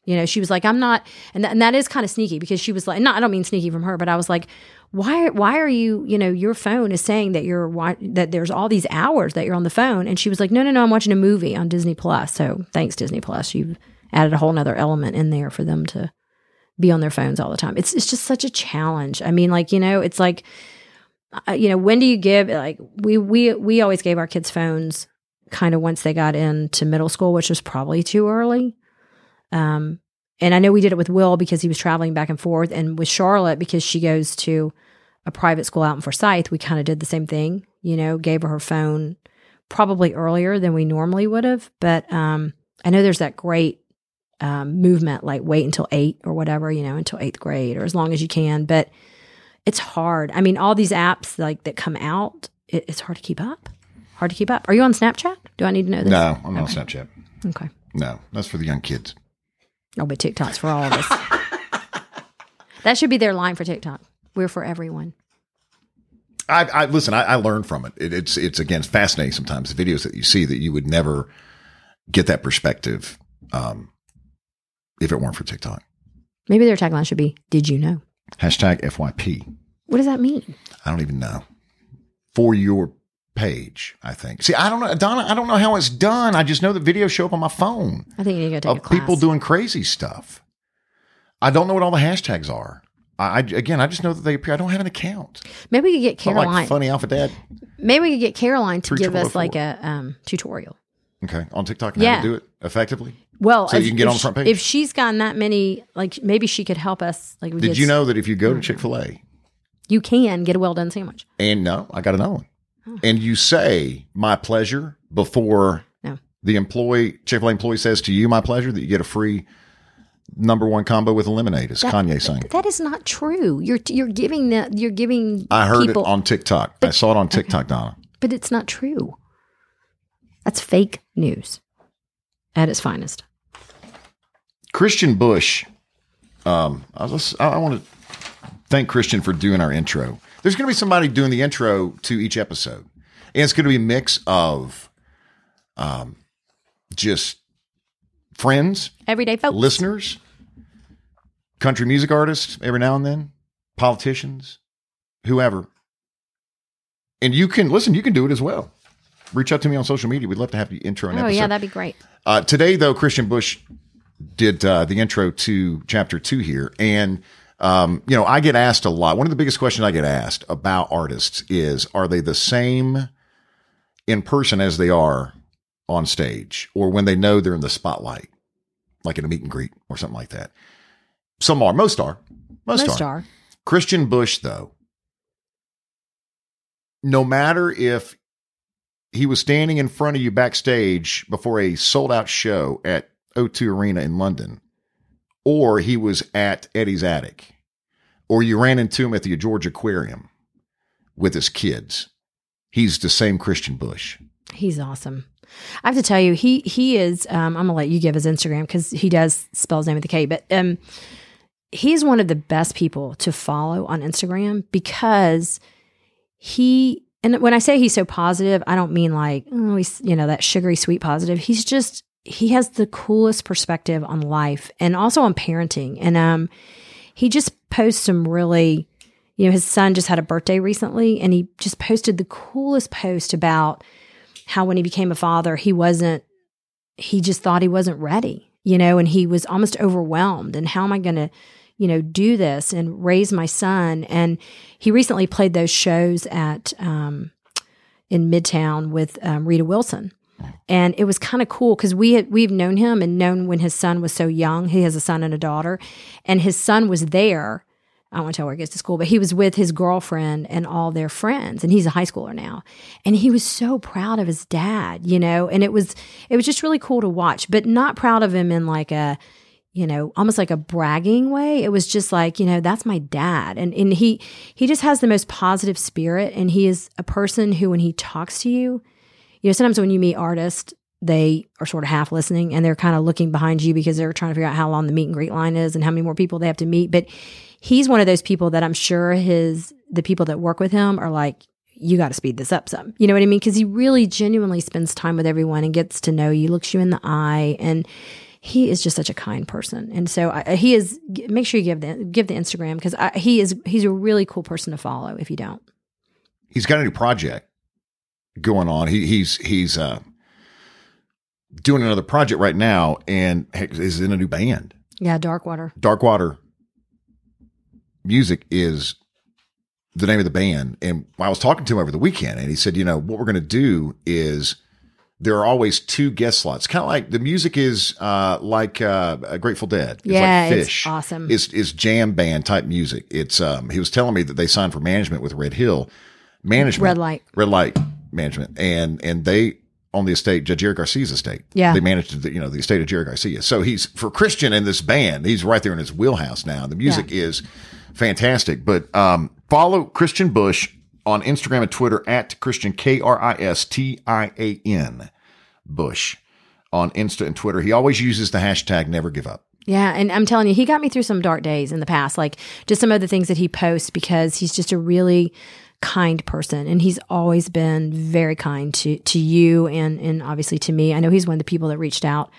You know, she was like, I'm not, and, th- and that is kind of sneaky because she was like, not, I don't mean sneaky from her, but I was like, why, why are you, you know, your phone is saying that you're, wa- that there's all these hours that you're on the phone. And she was like, no, no, no, I'm watching a movie on Disney Plus. So thanks, Disney Plus. You've added a whole nother element in there for them to be on their phones all the time. It's, it's just such a challenge. I mean, like, you know, it's like, uh, you know, when do you give, like, we, we, we always gave our kids phones kind of once they got into middle school, which was probably too early. Um, and I know we did it with Will because he was traveling back and forth, and with Charlotte because she goes to a private school out in Forsyth. We kind of did the same thing, you know, gave her her phone probably earlier than we normally would have. But um, I know there's that great um, movement, like wait until eight or whatever, you know, until eighth grade or as long as you can. But it's hard. I mean, all these apps like that come out, it, it's hard to keep up. Hard to keep up. Are you on Snapchat? Do I need to know this? No, I'm not on Snapchat. Okay. No, that's for the young kids. Oh, but TikTok's for all of us. (laughs) that should be their line for TikTok. We're for everyone. I, I listen. I, I learned from it. it. It's it's again fascinating. Sometimes the videos that you see that you would never get that perspective um, if it weren't for TikTok. Maybe their tagline should be "Did you know?" Hashtag FYP. What does that mean? I don't even know. For your page, I think. See, I don't know, Donna. I don't know how it's done. I just know the videos show up on my phone I think you need to go take a of class. people doing crazy stuff. I don't know what all the hashtags are. I, I again, I just know that they appear. I don't have an account. Maybe we could get I'm like Caroline. funny alpha dad. Maybe we could get Caroline to give us like a um, tutorial. Okay, on TikTok, and how Yeah. to do it effectively. Well, So if, you can get on the front page? If she's gotten that many, like maybe she could help us. Like, we Did you know that if you go to Chick Fil A you can get a well done sandwich? and no, I got another one, and you say "my pleasure" before No. the employee Chick Fil A employee says to you "my pleasure," that you get a free number one combo with a lemonade, as Kanye saying. That is not true. You're you're giving the you're giving. I heard people, it on TikTok. I saw it on TikTok, Donna. but it's not true. That's fake news at its finest. Christian Bush. Um, I was I, I want to thank Christian for doing our intro. There's going to be somebody doing the intro to each episode, and it's going to be a mix of, um, just friends, Everyday folks. listeners, country music artists every now and then, politicians, whoever. And you can listen. You can do it as well. Reach out to me on social media. We'd love to have you intro an episode. Oh episode. yeah, that'd be great. Uh, today, though, Christian Bush did uh, the intro to chapter two here. And, um, you know, I get asked a lot. One of the biggest questions I get asked about artists is are they the same in person as they are on stage or when they know they're in the spotlight, like in a meet and greet or something like that? Some are, most are. Most, Most are. are. Christian Bush, though, no matter if he was standing in front of you backstage before a sold out show at O2 Arena in London, or he was at Eddie's Attic, or you ran into him at the Georgia Aquarium with his kids, he's the same Christian Bush. He's awesome. I have to tell you, he he is. Um, I'm gonna let you give his Instagram because he does spell his name with a K. But um, he's one of the best people to follow on Instagram because he. And when I say he's so positive, I don't mean like oh, he's you know that sugary sweet positive. He's just he has the coolest perspective on life and also on parenting. And um, he just posts some really you know, his son just had a birthday recently and he just posted the coolest post about how when he became a father, he wasn't, he just thought he wasn't ready, you know, and he was almost overwhelmed. And how am I going to, you know, do this and raise my son? And he recently played those shows at, um, in Midtown with um, Rita Wilson. And it was kind of cool because we had we've known him and known when his son was so young. He has a son and a daughter, and his son was there. I don't want to tell where he gets to school, but he was with his girlfriend and all their friends, and he's a high schooler now. And he was so proud of his dad, you know. And it was it was just really cool to watch, but not proud of him in like a you know, almost like a bragging way. It was just like, you know, that's my dad. And and he he just has the most positive spirit and he is a person who when he talks to you, you know, sometimes when you meet artists, they are sort of half listening and they're kind of looking behind you because they're trying to figure out how long the meet and greet line is and how many more people they have to meet. But he's one of those people that I'm sure his the people that work with him are like, you got to speed this up some. You know what I mean? Because he really genuinely spends time with everyone and gets to know you, looks you in the eye, and he is just such a kind person. And so I, he is. Make sure you give the give the Instagram because he is he's a really cool person to follow. If you don't, He's got a new project going on. He, he's he's uh, doing another project right now and is in a new band. yeah, Darkwater. Darkwater Music is the name of the band. And I was talking to him over the weekend, and he said, you know, what we're going to do is there are always two guest slots. Kind of like the music is uh, like uh, a Grateful Dead. It's Yeah, like it's Phish. awesome. It's, it's jam band type music. It's um, he was telling me that they signed for management with Red Hill management, Red Light. red light management, and and they on the estate, Jerry Garcia's estate. Yeah. They managed the, you know, the estate of Jerry Garcia. So he's for Christian and this band, he's right there in his wheelhouse now. The music is fantastic. But um, follow Christian Bush on Instagram and Twitter at Christian K R I S T I A N Bush on Insta and Twitter. He always uses the hashtag never give up. Yeah, and I'm telling you, he got me through some dark days in the past, like just some of the things that he posts because he's just a really kind person and he's always been very kind to to you and and obviously to me. I know he's one of the people that reached out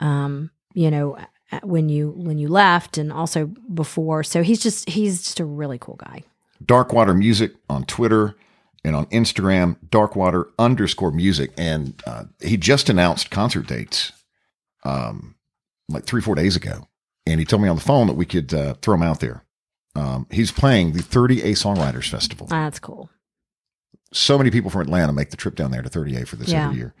um, you know, when you when you left and also before. So he's just he's just a really cool guy. Darkwater Music on Twitter and on Instagram, Darkwater underscore music. And uh, he just announced concert dates um, like three, four days ago. And he told me on the phone that we could uh, throw him out there. Um, he's playing the 30A Songwriters Festival. That's cool. So many people from Atlanta make the trip down there to 30A for this Yeah. every year.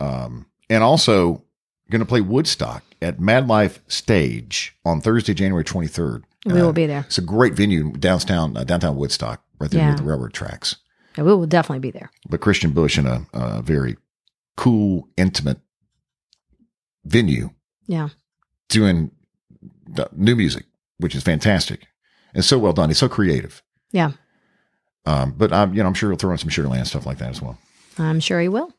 Um, and also going to play Woodstock at Mad Life Stage on Thursday, January 23rd. We will Uh, be there. It's a great venue downtown, uh, downtown Woodstock, right there Yeah. near the railroad tracks. Yeah, we will definitely be there. But Christian Bush in a, a very cool, intimate venue Yeah. doing new music, which is fantastic and so well done. He's so creative. Yeah. Um, but I'm, you know, I'm sure he'll throw in some Sugarland stuff like that as well. I'm sure he will.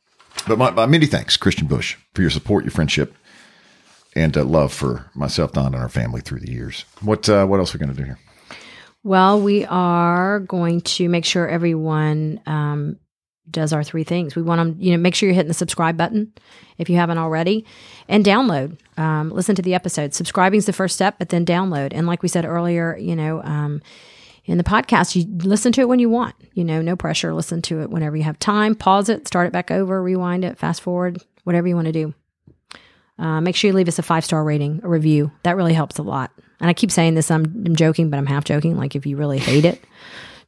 But my, my many thanks, Christian Bush, for your support, your friendship, and uh, love for myself, Don, and our family through the years. What uh, what else are we going to do here? Well, we are going to make sure everyone um, does our three things. We want them, you know, make sure you're hitting the subscribe button if you haven't already, and download. Um, listen to the episode. Subscribing is the first step, but then download. And like we said earlier, you know, um, in the podcast, you listen to it when you want. You know, no pressure. Listen to it whenever you have time. Pause it, start it back over, rewind it, fast forward, whatever you want to do. Uh, make sure you leave us a five star rating, a review. That really helps a lot. And I keep saying this, I'm, I'm joking, but I'm half joking. Like if you really hate it,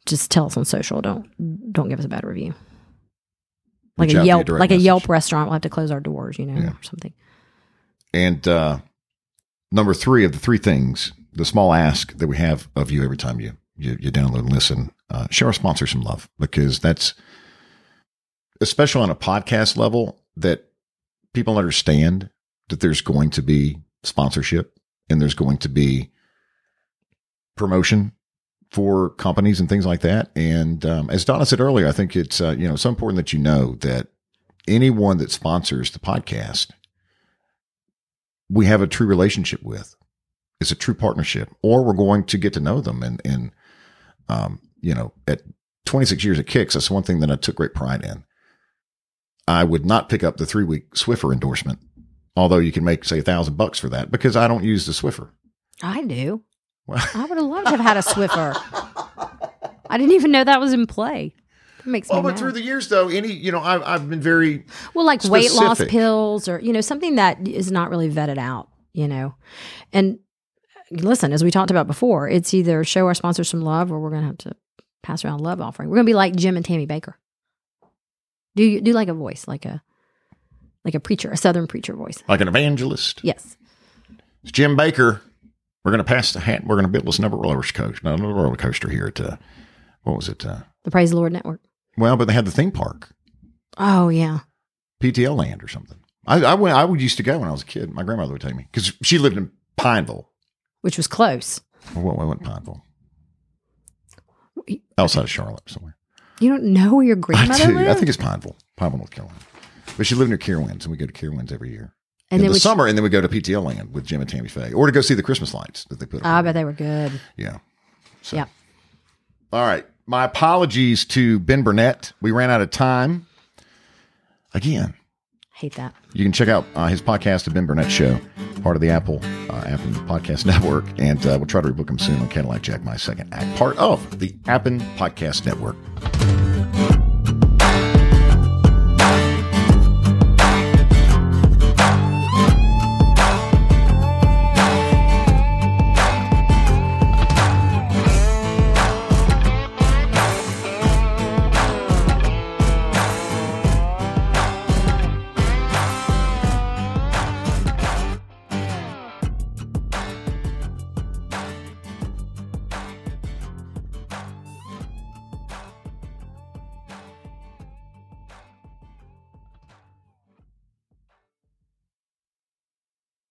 just tell us on social. Don't don't give us a bad review. Like Reach a Yelp, like a. Yelp restaurant, we'll have to close our doors, you know, Yeah. or something. And uh, number three of the three things, the small ask that we have of you every time you you, you download and listen, uh, show our sponsor some love because that's especially on a podcast level that people understand that there's going to be sponsorship and there's going to be promotion for companies and things like that. And um, as Donna said earlier, I think it's uh, you know so important that you know that anyone that sponsors the podcast we have a true relationship with. It's a true partnership, or we're going to get to know them. And, and, um, you know, at 26 years at Kicks, that's one thing that I took great pride in. I would not pick up the three week Swiffer endorsement, although you can make, say, a thousand bucks for that because I don't use the Swiffer. I do. Well, I would have loved to have had a (laughs) Swiffer. I didn't even know that was in play. It makes me well, but mad. through the years, though, any, you know, I've, I've been very, Well, like weight loss pills or, you know, something that is not really vetted out, you know. And uh, listen, as we talked about before, it's either show our sponsors some love or we're going to have to pass around love offering. We're going to be like Jim and Tammy Bakker. Do you do like a voice, like a like a preacher, a southern preacher voice. like an evangelist. Yes. It's Jim Bakker. We're going to pass the hat. We're going to build us another roller coaster, another roller coaster here at, uh, what was it? Uh, The Praise the Lord Network. well, but they had the theme park. Oh yeah. PTL land or something. I, I went. I would used to go when I was a kid. My grandmother would take me because she lived in Pineville. Which was close. What went Pineville? Outside of Charlotte somewhere. You don't know where your I grandmother do. lived? I think it's Pineville, Pineville, North Carolina. But she lived near Carowinds, and we go to Carowinds every year and in then the we summer, and then we go to PTL land with Jim and Tammy Faye, or to go see the Christmas lights that they put up. I bet they were good. Yeah. So- Yeah. All right. My apologies to Ben Burnett. We ran out of time. Again, Hate that. you can check out uh, his podcast, The Ben Burnett Show, part of the Apple uh, Apple Podcast (laughs) Network, and uh, we'll try to rebook him soon on Cadillac Jack, My Second Act, part of the Appen Podcast Network.